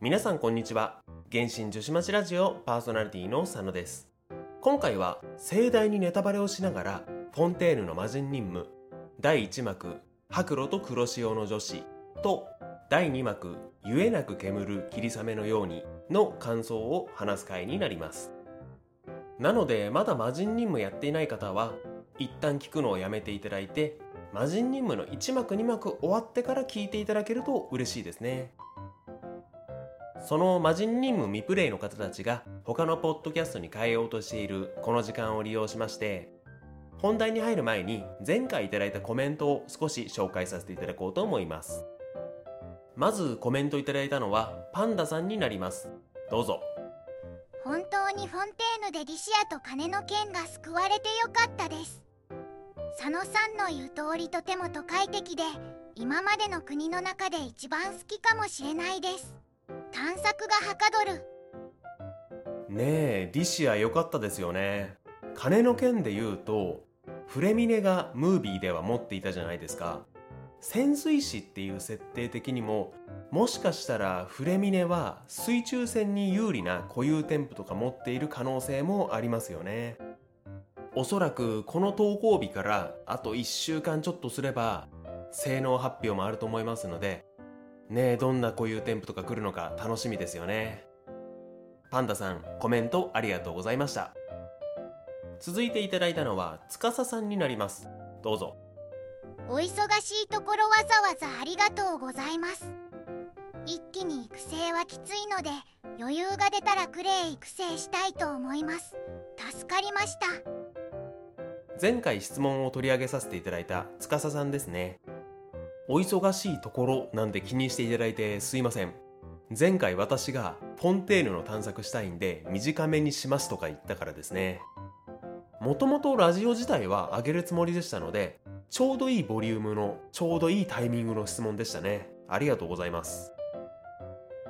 皆さんこんにちは。原神女子町ラジオパーソナリティの佐野です。今回は盛大にネタバレをしながらフォンテーヌの魔人任務第1幕白露と黒潮の女子と第2幕ゆえなく煙る霧雨のようにの感想を話す回になります。なのでまだ魔人任務やっていない方は一旦聞くのをやめていただいて魔人任務の1幕2幕終わってから聞いていただけると嬉しいですね。その魔人任務未プレイの方たちが他のポッドキャストに変えようとしているこの時間を利用しまして本題に入る前に前回いただいたコメントを少し紹介させていただこうと思います。まずコメントいただいたのはパンダさんになります。どうぞ。本当にフォンテーヌでリシアと金の剣が救われてよかったです。佐野さんの言う通りとても都会的で今までの国の中で一番好きかもしれないです。探索がはかどる。ねえリシア良かったですよね。金の剣で言うとフレミネがムービーでは持っていたじゃないですか。潜水士っていう設定的にももしかしたらフレミネは水中戦に有利な固有添付とか持っている可能性もありますよね。おそらくこの投稿日からあと1週間ちょっとすれば性能発表もあると思いますのでねえどんな固有添付とか来るのか楽しみですよね。パンダさんコメントありがとうございました。続いていただいたのは司さんになります。どうぞ。お忙しいところわざわざありがとうございます。一気に育成はきついので余裕が出たらクレイ育成したいと思います。助かりました。前回質問を取り上げさせていただいた司さんですねお忙しいところなんで気にしていただいてすいません。前回私がフォンテーヌの探索したいんで短めにしますとか言ったからですね。もともとラジオ自体は上げるつもりでしたのでちょうどいいボリュームのちょうどいいタイミングの質問でしたね。ありがとうございます。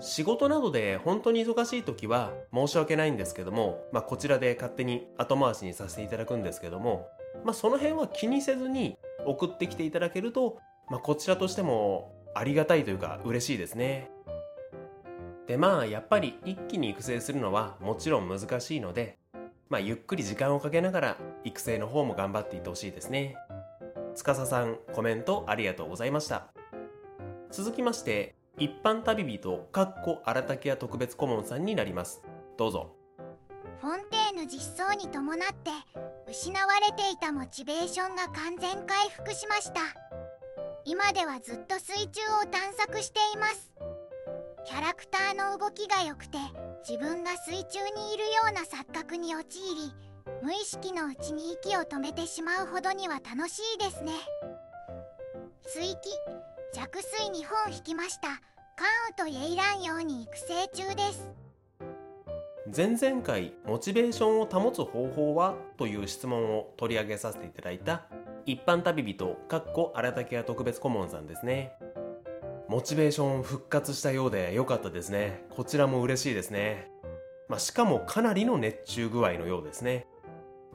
仕事などで本当に忙しい時は申し訳ないんですけども、まあ、こちらで勝手に後回しにさせていただくんですけども、まあ、その辺は気にせずに送ってきていただけると、まあ、こちらとしてもありがたいというか嬉しいですね。でまあやっぱり一気に育成するのはもちろん難しいので、まあ、ゆっくり時間をかけながら育成の方も頑張っていってほしいですね。司さんコメントありがとうございました。続きまして一般旅人かっこ荒竹屋特別顧問さんになります。どうぞ。フォンテーヌ実装に伴って失われていたモチベーションが完全回復しました。今ではずっと水中を探索しています。キャラクターの動きが良くて自分が水中にいるような錯覚に陥り無意識のうちに息を止めてしまうほどには楽しいですね。水気弱水2本引きました。関羽とイェイラン用に育成中です。前々回モチベーションを保つ方法は？という質問を取り上げさせていただいた一般旅人かっこ荒竹屋特別顧問さんですね。モチベーション復活したようで良かったですね。こちらも嬉しいですね。まあ、しかもかなりの熱中具合のようですね。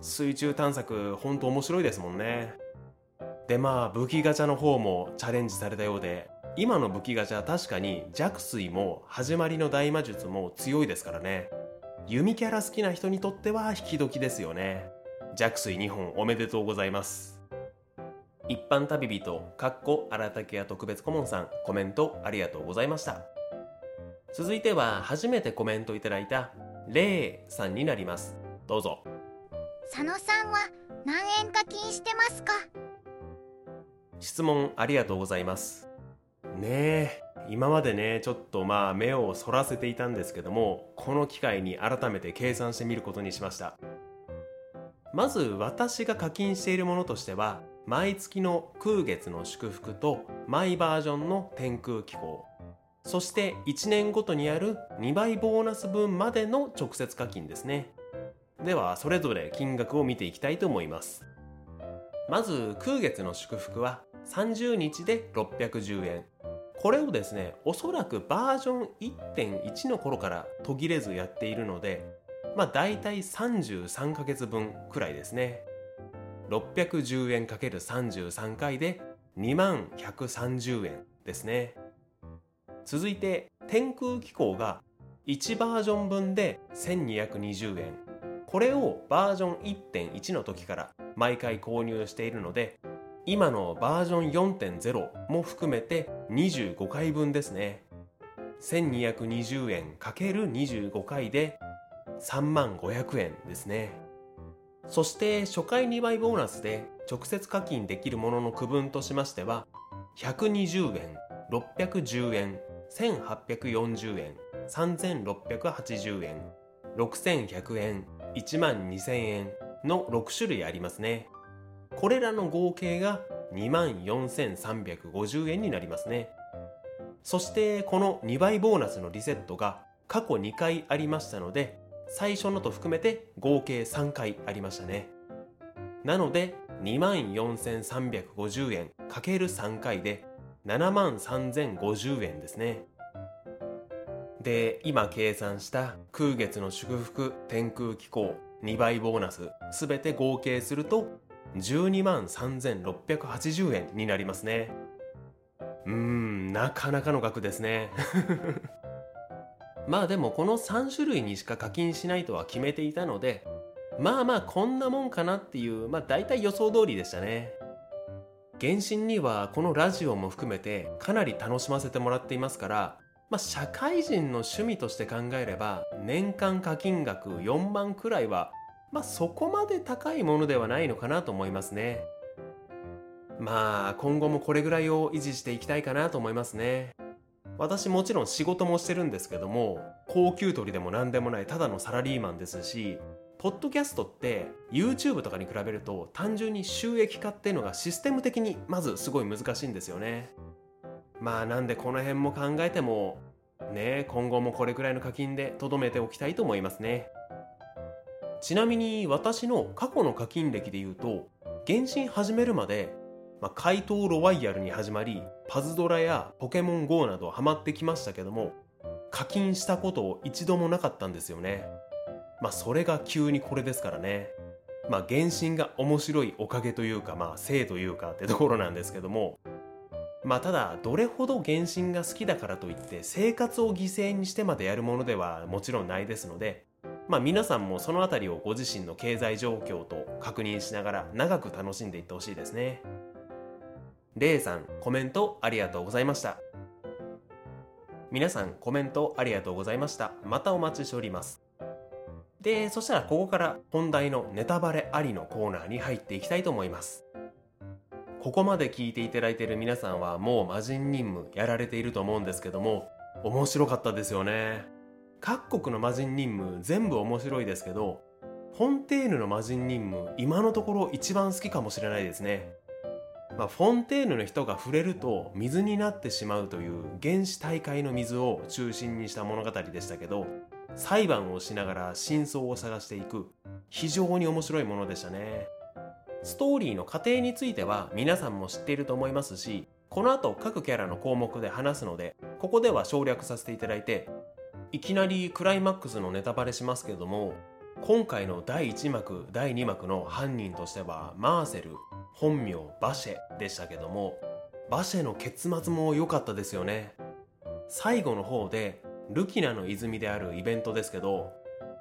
水中探索ほんと面白いですもんね。でまあ武器ガチャの方もチャレンジされたようで今の武器ガチャ確かに弱水も始まりの大魔術も強いですからね。弓キャラ好きな人にとっては引き時ですよね。弱水2本おめでとうございます。一般旅人かっこ荒竹屋特別顧問さんコメントありがとうございました。続いては初めてコメントいただいたレイさんになります。どうぞ。佐野さんは何円課金してますか？質問ありがとうございます。ねえ今までねちょっとまあ目をそらせていたんですけどもこの機会に改めて計算してみることにしました。まず私が課金しているものとしては毎月の空月の祝福とマイバージョンの天空気候そして1年ごとにある2倍ボーナス分までの直接課金ですね。ではそれぞれ金額を見ていきたいと思います。まず空月の祝福は30日で610円。これをですねおそらくバージョン1.1の頃から途切れずやっているのでまあ大体33ヶ月分くらいですね。610円 ×33 回で2万130円ですね。続いて天空機構が1バージョン分で1220円。これをバージョン1.1の時から毎回購入しているので今のバージョン4.0も含めて25回分ですね。1220円 ×25 回で3万500円ですね。そして初回2倍ボーナスで直接課金できるものの区分としましては120円610円1840円3680円6100円12000円の6種類ありますね。これらの合計が24,350円になりますね。そしてこの2倍ボーナスのリセットが過去2回ありましたので最初のと含めて合計3回ありましたね。なので24,350円 ×3 回で73,050円ですね。で今計算した空月の祝福天空機構2倍ボーナスすべて合計すると12万3680円になりますね。うーんなかなかの額ですね。まあでもこの3種類にしか課金しないとは決めていたのでまあまあこんなもんかなっていうまあ大体予想通りでしたね。原神にはこのラジオも含めてかなり楽しませてもらっていますからまあ、社会人の趣味として考えれば年間課金額4万くらいはまあそこまで高いものではないのかなと思いますね。まあ今後もこれぐらいを維持していきたいかなと思いますね。私もちろん仕事もしてるんですけども高級取りでも何でもないただのサラリーマンですしポッドキャストって YouTube とかに比べると単純に収益化っていうのがシステム的にまずすごい難しいんですよね。まあなんでこの辺も考えてもね今後もこれくらいの課金で留めておきたいと思いますね。ちなみに私の過去の課金歴で言うと原神始めるまで、まあ、怪盗ロワイヤルに始まりパズドラやポケモン GO などハマってきましたけども課金したことを一度もなかったんですよねまあそれが急にこれですからねまあ原神が面白いおかげというかまあせいというかってところなんですけどもまあただどれほど原神が好きだからといって生活を犠牲にしてまでやるものではもちろんないですのでまあ皆さんもそのあたりをご自身の経済状況と確認しながら長く楽しんでいってほしいですね。レイさんコメントありがとうございました。皆さんコメントありがとうございました。またお待ちしております。で、そしたらここから本題のネタバレありのコーナーに入っていきたいと思います。ここまで聞いていただいている皆さんはもう魔人任務やられていると思うんですけども面白かったですよね各国の魔人任務全部面白いですけどフォンテーヌの魔人任務今のところ一番好きかもしれないですねまあ、フォンテーヌの人が触れると水になってしまうという原始大会の水を中心にした物語でしたけど裁判をしながら真相を探していく非常に面白いものでしたね。ストーリーの過程については皆さんも知っていると思いますしこの後各キャラの項目で話すのでここでは省略させていただいていきなりクライマックスのネタバレしますけども今回の第1幕第2幕の犯人としてはマーセル。本名バシェでしたけどもバシェの結末も良かったですよね。最後の方でルキナの泉であるイベントですけど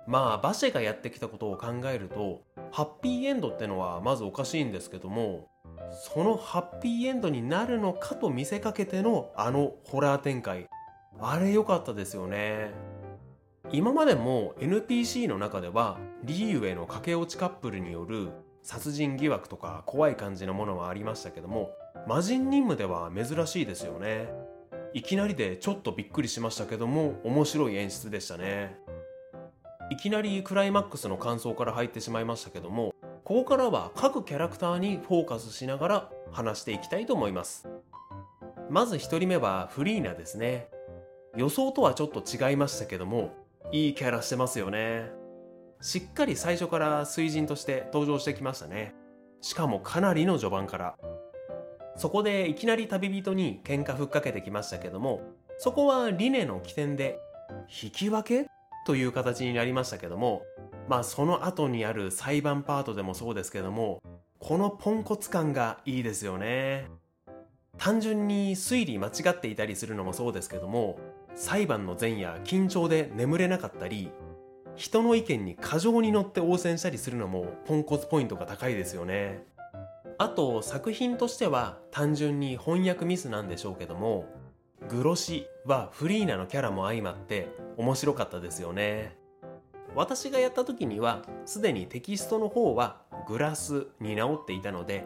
まあバシェがやってきたことを考えるとハッピーエンドってのはまずおかしいんですけどもそのハッピーエンドになるのかと見せかけてのあのホラー展開あれ良かったですよね。今までも NPC の中ではリーウェイの駆け落ちカップルによる殺人疑惑とか怖い感じのものはありましたけども魔人任務では珍しいですよね。いきなりでちょっとびっくりしましたけども面白い演出でしたね。いきなりクライマックスの感想から入ってしまいましたけどもここからは各キャラクターにフォーカスしながら話していきたいと思います。まず1人目はフリーナですね。予想とはちょっと違いましたけどもいいキャラしてますよね。しっかり最初から水人として登場してきましたね。しかもかなりの序盤から。そこでいきなり旅人に喧嘩ふっかけてきましたけどもそこはリネの起点で引き分けという形になりましたけどもまあその後にある裁判パートでもそうですけどもこのポンコツ感がいいですよね。単純に推理間違っていたりするのもそうですけども裁判の前夜緊張で眠れなかったり人の意見に過剰に乗って応戦したりするのもポンコツポイントが高いですよね。あと作品としては単純に翻訳ミスなんでしょうけどもグロシはフリーナのキャラも相まって面白かったですよね。私がやった時にはすでにテキストの方はグラスに直っていたので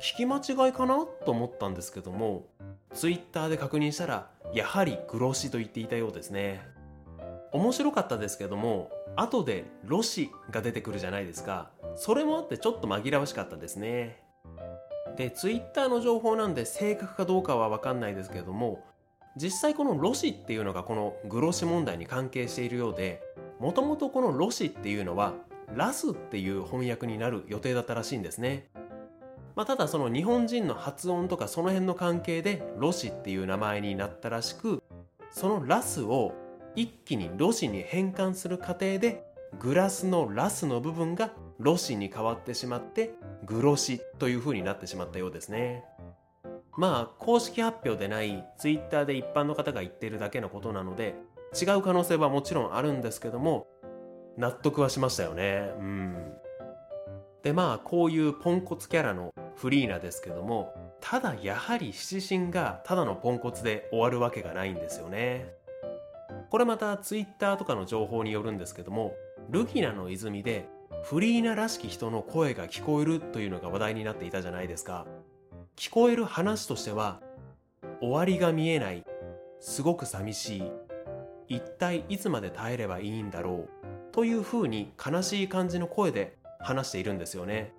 聞き間違いかなと思ったんですけどもツイッターで確認したらやはりグロシと言っていたようですね。面白かったですけども後でロシが出てくるじゃないですかそれもあってちょっと紛らわしかったですねでツイッターの情報なんで正確かどうかは分かんないですけども実際このロシっていうのがこのグロシ問題に関係しているようでもともとこのロシっていうのはラスっていう翻訳になる予定だったらしいんですね。まあ、ただその日本人の発音とかその辺の関係でロシっていう名前になったらしくそのラスを一気にロシに変換する過程でグラスのラスの部分がロシに変わってしまってグロシという風になってしまったようですね。まあ公式発表でないツイッターで一般の方が言っているだけのことなので違う可能性はもちろんあるんですけども納得はしましたよね。うん。でまあこういうポンコツキャラのフリーナですけどもただやはり七神がただのポンコツで終わるわけがないんですよね。これまたツイッターとかの情報によるんですけどもルギナの泉でフリーナらしき人の声が聞こえるというのが話題になっていたじゃないですか。聞こえる話としては終わりが見えないすごく寂しい一体いつまで耐えればいいんだろうというふうに悲しい感じの声で話しているんですよね。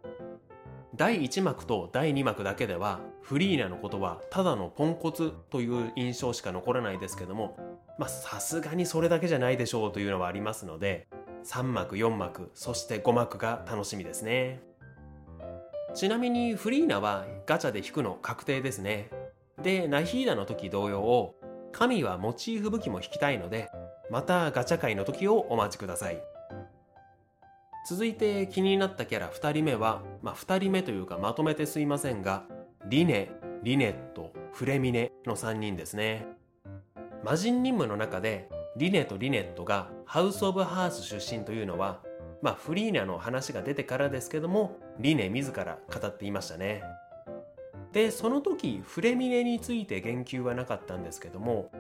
第1幕と第2幕だけではフリーナのことはただのポンコツという印象しか残らないですけどもまあさすがにそれだけじゃないでしょうというのはありますので3幕4幕そして5幕が楽しみですね。ちなみにフリーナはガチャで引くの確定ですね。でナヒーダの時同様神はモチーフ武器も引きたいのでまたガチャ会の時をお待ちください。続いて気になったキャラ2人目は、まあ、2人目というかまとめてすいませんがリネ、リネット、フレミネの3人ですね。魔人任務の中でリネとリネットがハウス・オブ・ハース出身というのはまあフリーナの話が出てからですけどもリネ自ら語っていましたね。でその時フレミネについて言及はなかったんですけども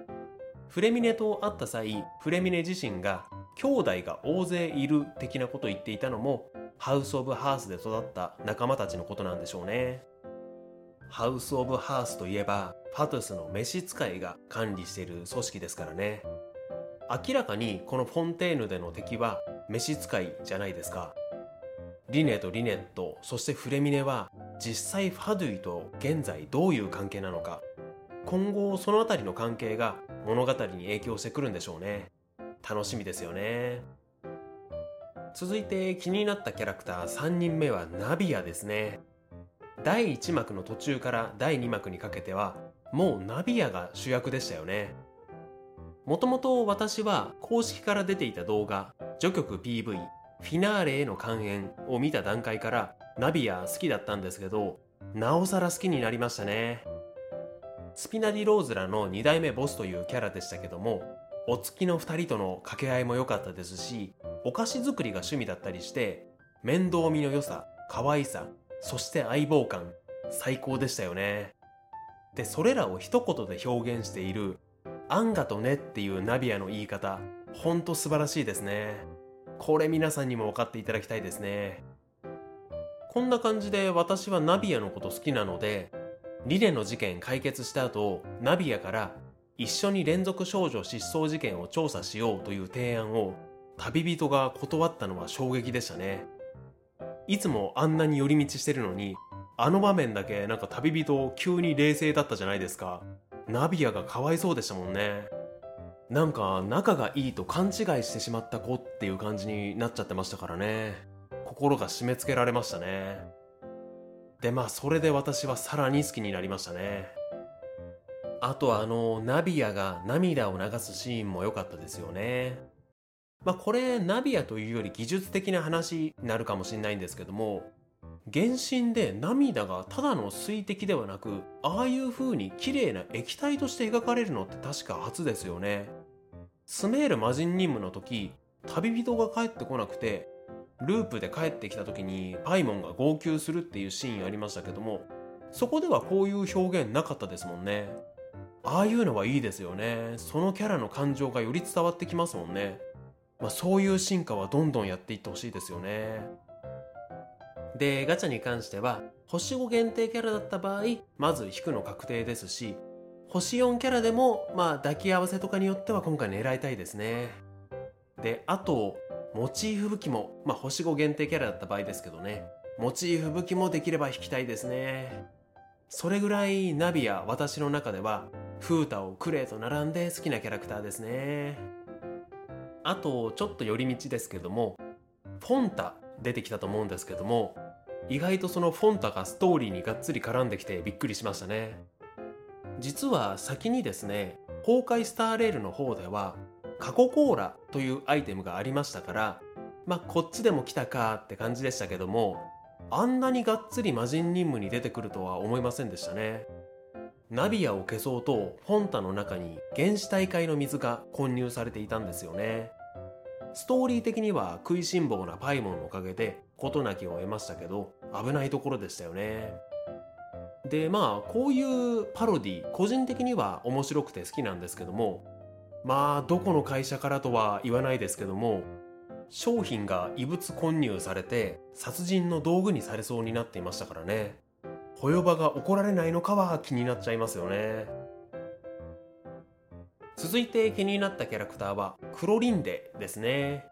フレミネと会った際フレミネ自身が兄弟が大勢いる的なことを言っていたのもハウス・オブ・ハースで育った仲間たちのことなんでしょうね。ハウス・オブ・ハースといえばパトゥスの召使いが管理している組織ですからね。明らかにこのフォンテーヌでの敵は召使いじゃないですか。リネとリネットそしてフレミネは実際ファドゥイと現在どういう関係なのか。今後その辺りの関係が物語に影響してくるんでしょうね。楽しみですよね。続いて気になったキャラクター3人目はナビアですね。第1幕の途中から第2幕にかけてはもうナビアが主役でしたよねもともと私は公式から出ていた動画序曲 PV フィナーレへの関連を見た段階からナビア好きだったんですけど、なおさら好きになりましたね。スピナディローズラの2代目ボスというキャラでしたけども、お月の2人との掛け合いも良かったですし、お菓子作りが趣味だったりして、面倒見の良さ、可愛さ、そして相棒感、最高でしたよね。で、それらを一言で表現している、アンガとねっていうナビアの言い方、ほんと素晴らしいですね。これ皆さんにも分かっていただきたいですね。こんな感じで私はナビアのこと好きなので、リレの事件解決した後、ナビアから一緒に連続少女失踪事件を調査しようという提案を旅人が断ったのは衝撃でしたね。いつもあんなに寄り道してるのに、あの場面だけなんか旅人急に冷静だったじゃないですか。ナビアがかわいそうでしたもんね。なんか仲がいいと勘違いしてしまった子っていう感じになっちゃってましたからね。心が締め付けられましたね。で、まあ、それで私はさらに好きになりましたね。あとあの、ナビアが涙を流すシーンも良かったですよね。まあ、これ、ナビアというより技術的な話になるかもしれないんですけども、原神で涙がただの水滴ではなく、ああいう風に綺麗な液体として描かれるのって確か初ですよね。スメール魔人任務の時旅人が帰ってこなくてループで帰ってきた時にパイモンが号泣するっていうシーンありましたけどもそこではこういう表現なかったですもんね。ああいうのはいいですよね。そのキャラの感情がより伝わってきますもんね、まあ、そういう進化はどんどんやっていってほしいですよね。でガチャに関しては星5限定キャラだった場合まず引くの確定ですし星4キャラでもまあ抱き合わせとかによっては今回狙いたいですね。であとモチーフ武器もまあ星5限定キャラだった場合ですけどね。モチーフ武器もできれば引きたいですね。それぐらいナビや私の中ではフータをクレイと並んで好きなキャラクターですね。あとちょっと寄り道ですけどもフォンタ出てきたと思うんですけども意外とそのフォンタがストーリーにがっつり絡んできてびっくりしましたね。実は先にですね崩壊スターレールの方では過去コーラというアイテムがありましたからまあこっちでも来たかって感じでしたけどもあんなにがっつり魔人任務に出てくるとは思いませんでしたね。ナビアを消そうとフォンタの中に原始大会の水が混入されていたんですよね。ストーリー的には食いしん坊なパイモンのおかげで事なきを得ましたけど危ないところでしたよね。でまあこういうパロディ個人的には面白くて好きなんですけどもまあどこの会社からとは言わないですけども商品が異物混入されて殺人の道具にされそうになっていましたからね。ホヨバが怒られないのかは気になっちゃいますよね。続いて気になったキャラクターはクロリンデですね。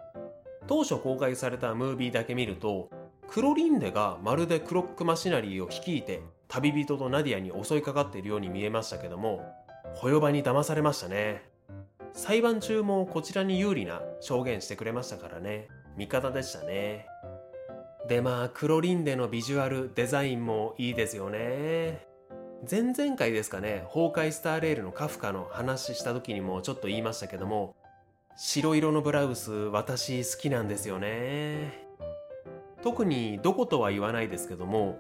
当初公開されたムービーだけ見るとクロリンデがまるでクロックマシナリーを率いて旅人とナディアに襲いかかっているように見えましたけどもホヨバに騙されましたね。裁判中もこちらに有利な証言してくれましたからね。味方でしたね。でまあクロリンデのビジュアルデザインもいいですよね。前々回ですかね崩壊スターレールのカフカの話した時にもちょっと言いましたけども白色のブラウス私好きなんですよね。特にどことは言わないですけども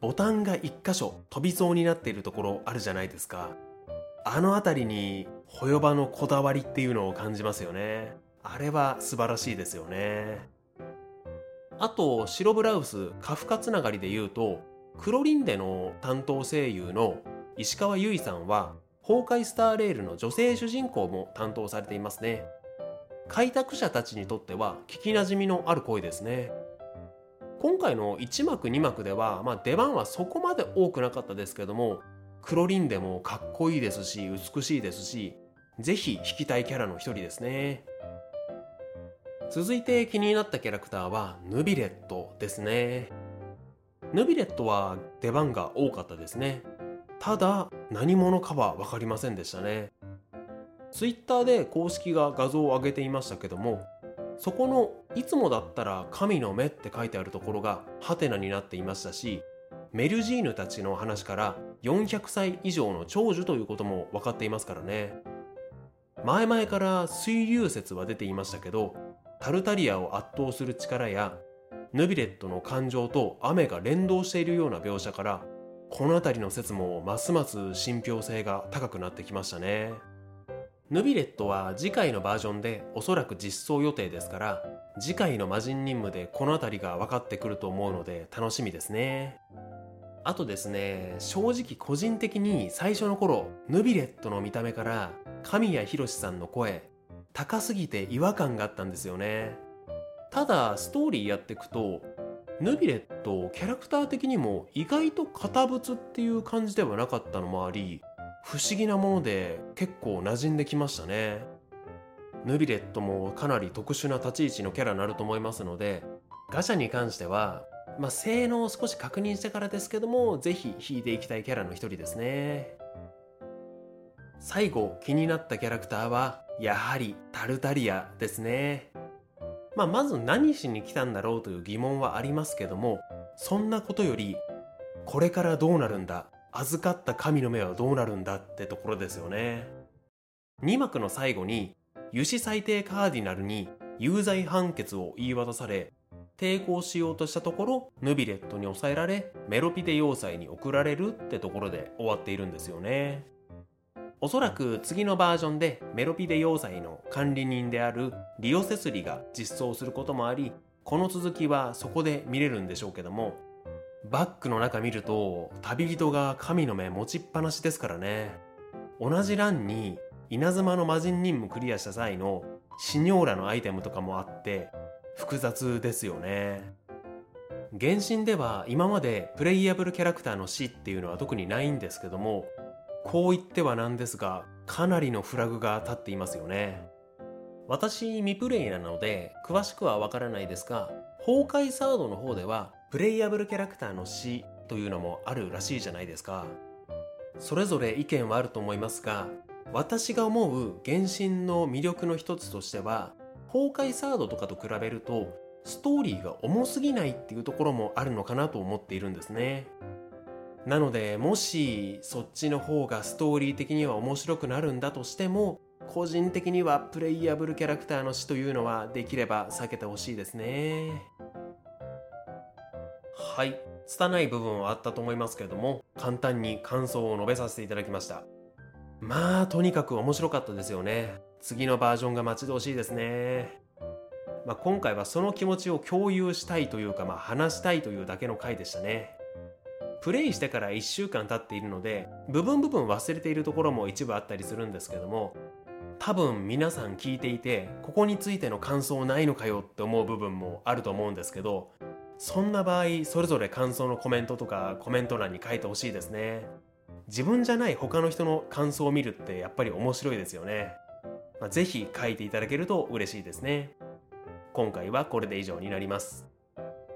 ボタンが一箇所飛びそうになっているところあるじゃないですか。あの辺りにホヨバのこだわりっていうのを感じますよね。あれは素晴らしいですよね。あと白ブラウスカフカつながりで言うとクロリンデの担当声優の石川由依さんは崩壊スターレールの女性主人公も担当されていますね。開拓者たちにとっては聞きなじみのある声ですね。今回の1幕2幕では、まあ、出番はそこまで多くなかったですけどもクロリンデもかっこいいですし美しいですしぜひ弾きたいキャラの一人ですね。続いて気になったキャラクターはヌビレットですね。ヌビレットは出番が多かったですね。ただ何者かは分かりませんでしたね。ツイッターで公式が画像を上げていましたけどもそこのいつもだったら神の目って書いてあるところがハテナになっていましたしメルジーヌたちの話から400歳以上の長寿ということも分かっていますからね。前々から水流説は出ていましたけどタルタリアを圧倒する力やヌビレットの感情と雨が連動しているような描写からこの辺りの説もますます信憑性が高くなってきましたね。ヌビレットは次回のバージョンでおそらく実装予定ですから次回の魔人任務でこの辺りが分かってくると思うので楽しみですね。あとですね正直個人的に最初の頃ヌビレットの見た目から神谷博さんの声高すぎて違和感があったんですよね。ただストーリーやっていくとヌビレットキャラクター的にも意外と堅物っていう感じではなかったのもあり不思議なもので結構馴染んできましたね。ヌビレットもかなり特殊な立ち位置のキャラになると思いますのでガチャに関してはまあ、性能を少し確認してからですけどもぜひ引いていきたいキャラの一人ですね。最後気になったキャラクターはやはりタルタリアですね。まあ、まず何しに来たんだろうという疑問はありますけどもそんなことよりこれからどうなるんだ？預かった神の目はどうなるんだってところですよね。2幕の最後に油脂最低カーディナルに有罪判決を言い渡され抵抗しようとしたところヌビレットに抑えられメロピデ要塞に送られるってところで終わっているんですよね。おそらく次のバージョンでメロピデ要塞の管理人であるリオセスリが実装することもありこの続きはそこで見れるんでしょうけどもバックの中見ると旅人が神の目持ちっぱなしですからね。同じ欄に稲妻の魔人任務クリアした際のシニョーラのアイテムとかもあって複雑ですよね。原神では今までプレイヤブルキャラクターの死っていうのは特にないんですけどもこう言ってはなんですがかなりのフラグが立っていますよね。私未プレイなので詳しくはわからないですが崩壊サードの方ではプレイヤブルキャラクターの死というのもあるらしいじゃないですか。それぞれ意見はあると思いますが私が思う原神の魅力の一つとしては崩壊サードとかと比べるとストーリーが重すぎないっていうところもあるのかなと思っているんですね。なのでもしそっちの方がストーリー的には面白くなるんだとしても個人的にはプレイヤブルキャラクターの死というのはできれば避けてほしいですね。はい。拙い部分はあったと思いますけれども簡単に感想を述べさせていただきました。まあとにかく面白かったですよね。次のバージョンが待ち遠しいですね。まあ、今回はその気持ちを共有したいというか、まあ、話したいというだけの回でしたね。プレイしてから1週間経っているので部分部分忘れているところも一部あったりするんですけども多分皆さん聞いていてここについての感想ないのかよって思う部分もあると思うんですけどそんな場合それぞれ感想のコメントとかコメント欄に書いてほしいですね。自分じゃない他の人の感想を見るってやっぱり面白いですよね、まあ、ぜひ書いていただけると嬉しいですね。今回はこれで以上になります。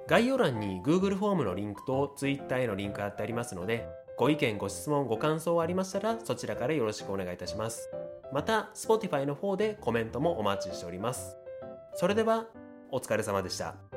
概要欄に Google フォームのリンクと Twitter へのリンク貼ってありますので、ご意見、ご質問、ご感想ありましたらそちらからよろしくお願いいたします。また、Spotify の方でコメントもお待ちしております。それでは、お疲れ様でした。